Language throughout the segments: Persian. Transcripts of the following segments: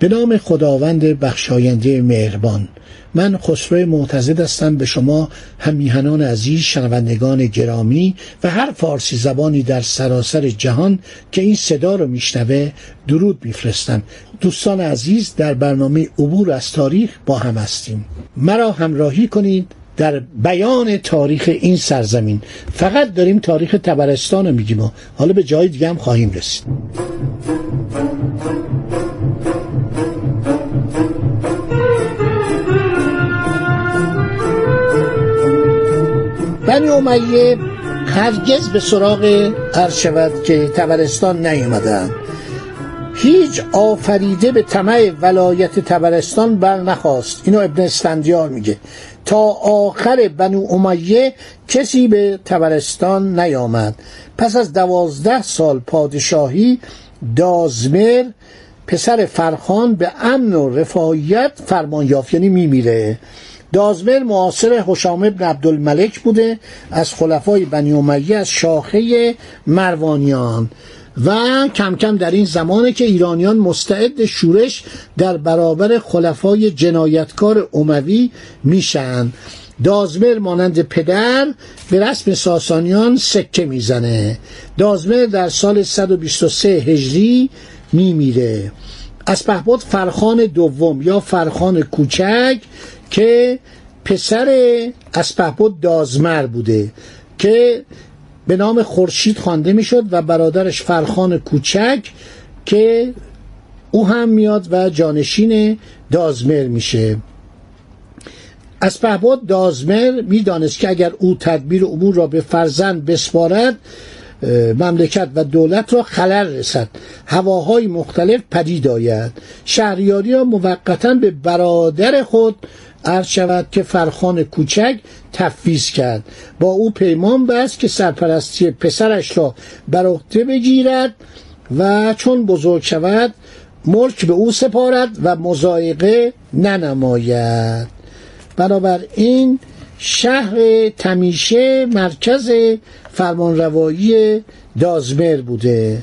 به نام خداوند بخشاینده مهربان. من خسرو معتزد هستم. به شما همیهنان عزیز شنوندگان گرامی و هر فارسی زبانی در سراسر جهان که این صدا رو میشنوه درود میفرستم. دوستان عزیز در برنامه عبور از تاریخ با هم هستیم. مرا همراهی کنید در بیان تاریخ این سرزمین. فقط داریم تاریخ تبرستان رو میگیم و حالا به جای دیگه هم خواهیم رسید. امیه هرگز به سراغ عرض شود که تبرستان نیومدن. هیچ آفریده به طمع ولایت تبرستان بر نخواست. اینو ابن اسفندیار میگه. تا آخر بنو امیه کسی به تبرستان نیامد. پس از دوازده سال پادشاهی دازمر پسر فرخان به امن و رفاهیت فرمان یافت. یعنی میمیره. دازمر معاصر حشام ابن عبدالملک بوده از خلفای بنی امیه از شاخه مروانیان. و کم کم در این زمانه که ایرانیان مستعد شورش در برابر خلفای جنایتکار اموی میشن. دازمر مانند پدر به رسم ساسانیان سکه می‌زنه. دازمر در سال 123 هجری میمیره. از پهباد فرخان دوم یا فرخان کوچک که پسر اسپهبد دازمر بوده که به نام خورشید خوانده می‌شد و برادرش فرخان کوچک که او هم میاد و جانشین دازمر میشه. اسپهبد دازمر می‌دانست که اگر او تدبیر امور را به فرزند بسپارد مملکت و دولت را خلل رسد. هواهای مختلف پدید آید. شهریاری ها موقتا به برادر خود عرض شود که فرخان کوچک تفویض کرد. با او پیمان بست که سرپرستی پسرش را بر عهده بگیرد و چون بزرگ شود ملک به او سپارد و مزایقه ننماید. بنابراین شهر تمیشه مرکز فرمانروایی دازمر بوده.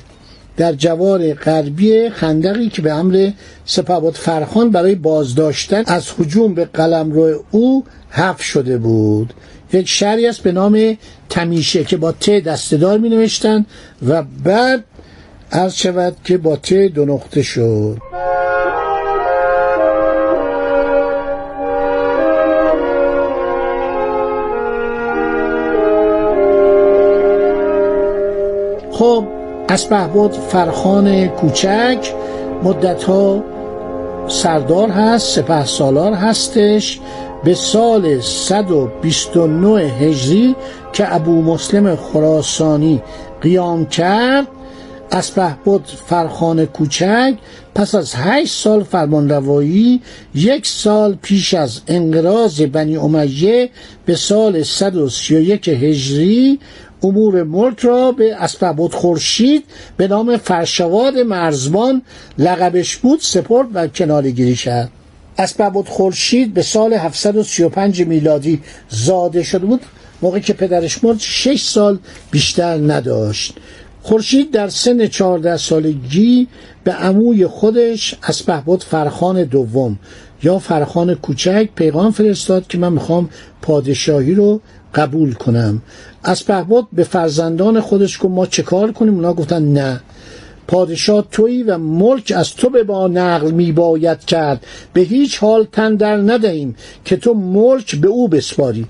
در جوار غربی خندقی که به امر سپهبد فرخان برای بازداشتن از هجوم به قلمرو او حف شده بود. یک شهری است به نام تمیشه که با ت دستدار می نوشتن و بعد عرض شود که با ت دو نقطه شد. اسپهبد فرخان کوچک. مدتها سردار هست سپه سالار هستش. به سال 129 هجری که ابو مسلم خراسانی قیام کرد اسپهبد فرخان کوچک پس از هشت سال فرمانروایی یک سال پیش از انقراض بنی امیه به سال 131 هجری امور ملک را به اسپهبد خورشید به نام فرشواد مرزبان لقبش بود سپرد و کنارگیری کرد. اسپهبد خورشید به سال 735 میلادی زاده شده بود موقعی که پدرش مرد 6 سال بیشتر نداشت. خورشید در سن 14 سالگی به عموی خودش اسپهبد فرخان دوم یا فرخان کوچک پیغام فرستاد که من می‌خوام پادشاهی رو قبول کنم. اسپهبد به فرزندان خودش گفت ما چه کار کنیم؟ اونا گفتن نه. پادشاه تویی و ملک از تو به با نقل می باید کرد. به هیچ حال تن در ندهیم که تو ملک به او بسپاری.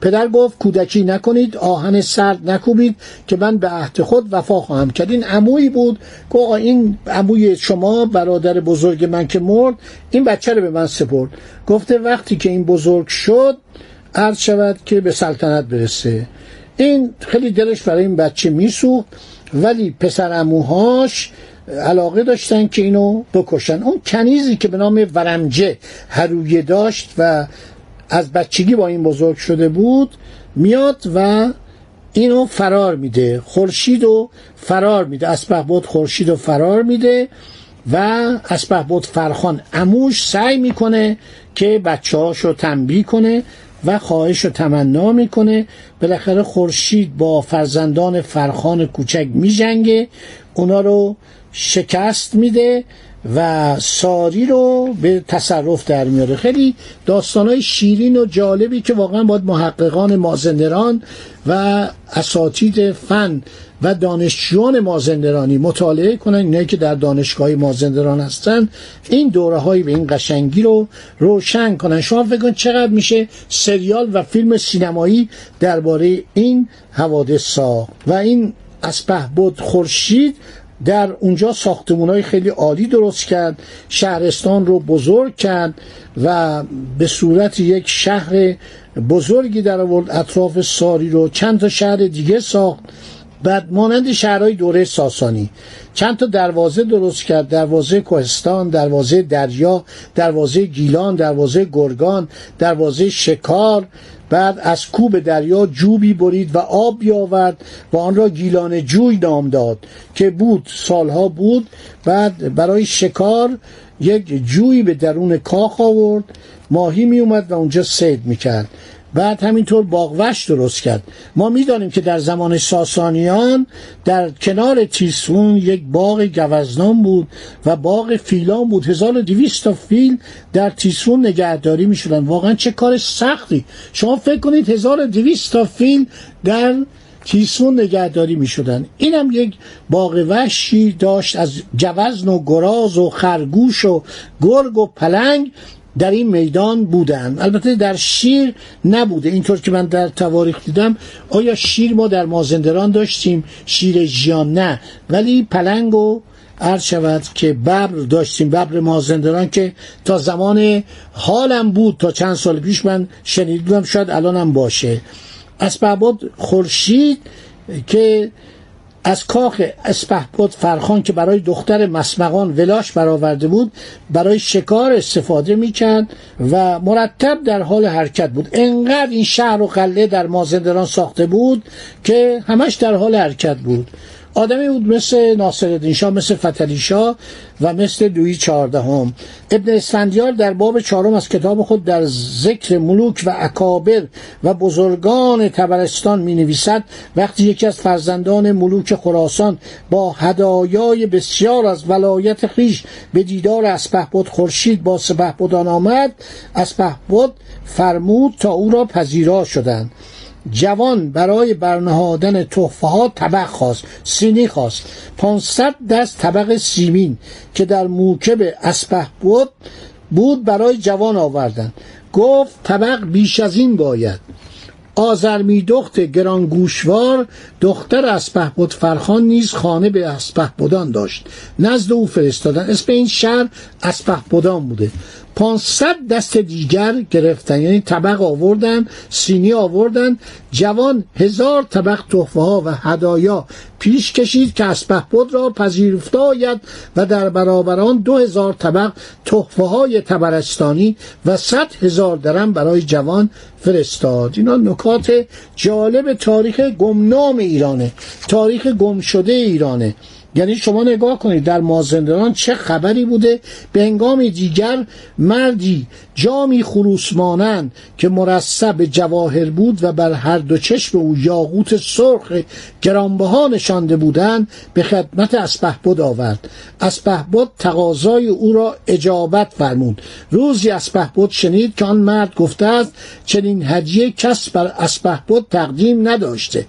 پدر گفت کودکی نکنید آهن سرد نکوبید که من به عهد خود وفا خواهم کرد. این عمویی بود. که این عموی شما برادر بزرگ من که مرد این بچه رو به من سپرد. گفته وقتی که این بزرگ شد عرض شود که به سلطنت برسه. این خیلی دلش برای این بچه میسوخت ولی پسر اموهاش علاقه داشتن که اینو بکشن. اون کنیزی که به نام ورمجه هرویه داشت و از بچگی با این بزرگ شده بود میاد و اینو فرار میده. خورشید و فرار میده. اسبه بود خورشید فرار میده و اسبه بود فرخان اموش سعی می‌کنه که بچه هاشو تنبیه کنه و خواهش و تمنا می‌کنه. بالاخره خورشید با فرزندان فرخان کوچک میجنگه. اونا رو شکست میده و ساری رو به تصرف در میاره. خیلی داستانهای شیرین و جالبی که واقعا باید محققان مازندران و اساتید فن و دانشجویان مازندرانی مطالعه کنن. اینایی که در دانشگاه مازندران هستن این دوره های به این قشنگی رو روشن کنن. شما فکر کنید چقدر میشه سریال و فیلم سینمایی درباره این حوادث و این اسپه بود خورشید در اونجا ساختمون خیلی عالی درست کرد شهرستان رو بزرگ کرد و به صورت یک شهر بزرگی در آورد اطراف ساری رو چند تا شهر دیگه ساخت بعد مانند شهرهای دوره ساسانی. چند تا دروازه درست کرد دروازه کوهستان دروازه دریا دروازه گیلان دروازه گرگان دروازه شکار بعد از کوب دریا جوبی برید و آب بیاورد و آن را گیلان جوی نام داد که بود سالها بود. بعد برای شکار یک جوی به درون کاخ آورد. ماهی می اومد و اونجا سید می کرد بعد همینطور باغوش درست کرد. ما می‌دانیم که در زمان ساسانیان در کنار تیسفون یک باغ گوزنان بود و باغ فیلان بود. 1200 تا فیل در تیسفون نگهداری می‌شدن واقعا چه کار سختی. شما فکر کنید 1200 تا فیل در تیسفون نگهداری می شدن این هم یک باغ وحشی داشت از جوزن و گراز و خرگوش و گرگ و پلنگ. در این میدان بودن. البته در شیر نبوده. اینطور که من در تواریخ دیدم آیا شیر ما در مازندران داشتیم؟ شیر ژیان نه. ولی پلنگ و عرض شود که ببر داشتیم. ببر مازندران که تا زمان حالم بود تا چند سال پیش من شنیدم شاید الانم باشه. اسبابات خورشید که از کاخ اسپهبد فرخان که برای دختر مسمقان ولاش برآورده بود برای شکار استفاده می‌کرد و مرتب در حال حرکت بود. انقدر این شهر و قله در مازندران ساخته بود که همش در حال حرکت بود. آدمی بود مثل ناصرالدین شاه مثل فتلی شاه و مثل دوی چهاردهم. ابن اسفندیار در باب چهارم از کتاب خود در ذکر ملوک و اکابر و بزرگان تبرستان می نویسد وقتی یکی از فرزندان ملوک خراسان با هدایای بسیار از ولایت خیش به دیدار اسپهبد خورشید با سپهبدان آمد اسپهبد فرمود تا او را پذیرا شدند. جوان برای برنهادن تحفه ها طبق خواست سینی خواست. 500 دست طبق سیمین که در موکب اسپه بود بود برای جوان آوردن. گفت طبق بیش از این باید. آزرمی دخت گرانگوشوار دختر اسپهبد فرخان نیز خانه به اسپهبدان داشت. نزد او فرستادن. اسم این شهر اسپهبدان بوده. پانصد دست دیگر گرفتن. یعنی طبق آوردن سینی آوردن. جوان هزار طبق تحفه ها و هدایا پیش کشید که اسپهبد را پذیرفته آید و در برابر آن دو هزار طبق تحفه های تبرستانی و صد هزار درم برای جوان فرستاد. اینا نکات جالب تاریخ گمنام ایرانه. تاریخ گم شده ایرانه. یعنی شما نگاه کنید در مازندران چه خبری بوده؟ به هنگام دیگر مردی جامی خروس مانند که مرصب جواهر بود و بر هر دو چشم او یاقوت سرخ گرانبها نشانده بودند به خدمت اسپهبد آورد. اسپهبد تقاضای او را اجابت فرمود. روزی اسپهبد شنید که آن مرد گفته است چنین هدیه کس بر اسپهبد تقدیم نداشته.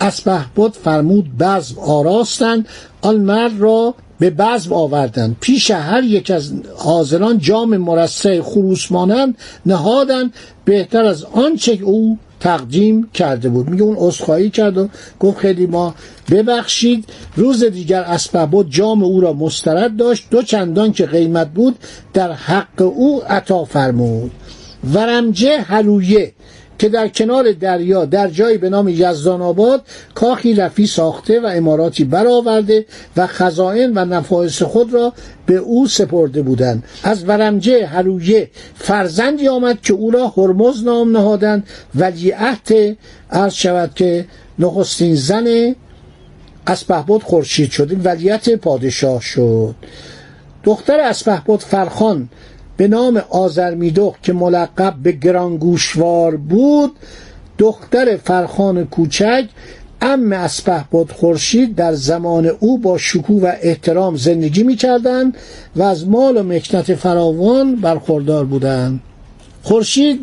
اسپهبد فرمود بزم آراستند. آن مرد را به بزم آوردند پیش هر یک از حاضران جام مرصع خروس مانند نهادند بهتر از آنچه او تقدیم کرده بود. میگه اون عذرخواهی کرد و گفت خیلی ما ببخشید. روز دیگر اسبابات جام او را مسترد داشت. دو چندان که قیمت بود در حق او عطا فرمود. ورمجه هلویه که در کنار دریا در جایی به نام یزدان آباد کاخی رفی ساخته و اماراتی برآورده و خزائن و نفایس خود را به او سپرده بودند. از ورمجه هرویه فرزندی آمد که او را هرمز نام نهادند. ولیعهد عرض شود که نخستین زن اسپهبد خورشید شد. ولیت پادشاه شد. دختر اسپهبد فرخان به نام آزرمیدخ که ملقب به گرانگوشوار بود دختر فرخان کوچک ام اسپهبد خورشید در زمان او با شکوه و احترام زندگی می‌کردند و از مال و مکنت فراوان برخوردار بودند. خورشید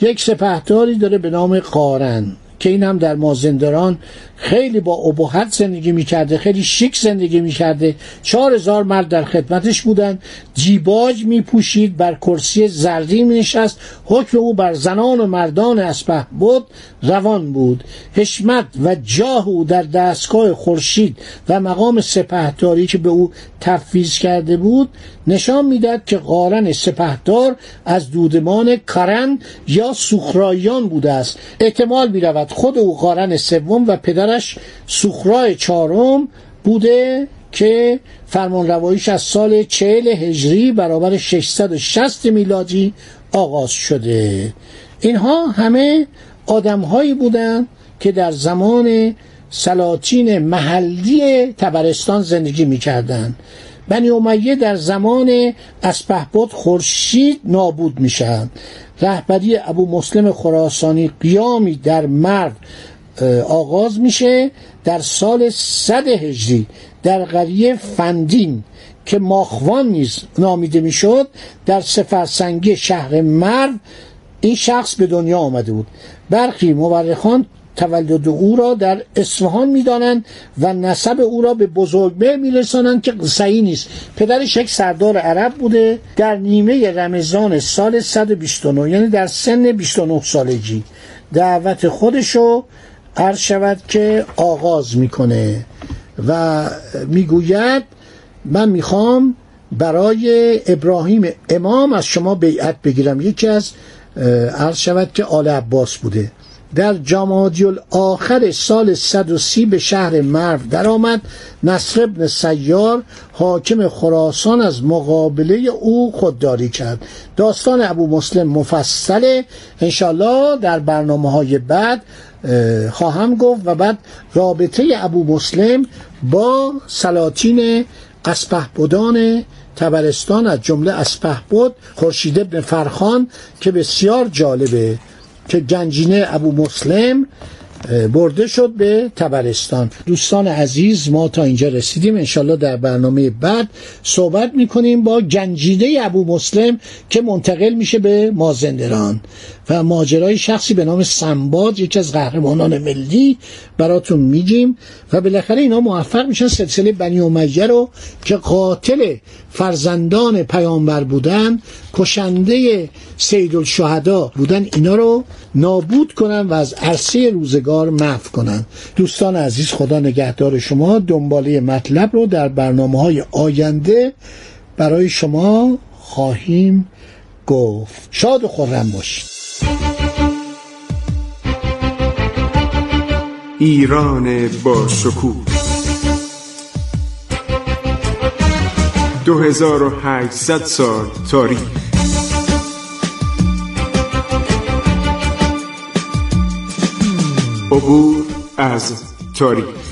یک سپهداری داره به نام قارن که این هم در مازندران خیلی با ابهت زندگی می‌کرده خیلی شیک زندگی می‌کرده. چهار هزار مرد در خدمتش بودن. جیباج میپوشید بر کرسی زردی مینشست. حکم او بر زنان و مردان اسپه بود روان بود. حشمت و جاه او در دستگاه خورشید و مقام سپهداری که به او تفویض کرده بود نشان می‌داد که قارن سپهدار از دودمان کرن یا سوخرایان بوده است. احتمال می‌رود خود او قارن سوم و پدرش سوخرای چهارم بوده که فرمان روایش از سال چهل هجری برابر 660 میلادی آغاز شده. اینها همه آدمهایی بودند که در زمان سلاطین محلی تبرستان زندگی می‌کردند. بنی امیه در زمان اسپهبد خورشید نابود میشن رهبری ابو مسلم خراسانی قیامی در مرو آغاز میشه در سال صد هجری در قریه فندین که ماخوان نیز نامیده می‌شد. در سفرسنگی شهر مرو این شخص به دنیا آمده بود. برخی مورخان تولد او را در اصفهان می‌دانند و نسب او را به بزرگمهر میرسانند که صحیح نیست. پدرش یک سردار عرب بوده. در نیمه رمضان سال 129 یعنی در سن 29 سالگی دعوت خودشو عرض شود که آغاز می‌کنه و می‌گوید من می‌خوام برای ابراهیم امام از شما بیعت بگیرم. یکی از عرض شود که آل عباس بوده. در جمادی آخر سال 130 به شهر مرو درآمد. نصر ابن سیار حاکم خراسان از مقابله او خودداری کرد. داستان ابو مسلم مفصله. انشالله در برنامه های بعد خواهم گفت و بعد رابطه ابو مسلم با سلاطین اسپهبدان تبرستان از جمله اسپهبد خورشید ابن فرخان که بسیار جالبه. که گنجینه ابو مسلم برده شد به تبرستان. دوستان عزیز ما تا اینجا رسیدیم. انشالله در برنامه بعد صحبت می‌کنیم با گنجینه ابو مسلم که منتقل میشه به مازندران. و ماجرای شخصی به نام سنباد یکی از قهرمانان ملی براتون میگیم. و بالاخره اینا موفق میشن سلسله بنی امیه رو که قاتل فرزندان پیامبر بودن کشنده سید الشهدا بودن اینا رو نابود کنن و از عرصه روزگار محو کنن. دوستان عزیز خدا نگهدار شما. دنباله مطلب رو در برنامه های آینده برای شما خواهیم گفت. شاد و خورم باشید. ایران با شکوه. 2800 سال تاریخ. عبور از تاریخ.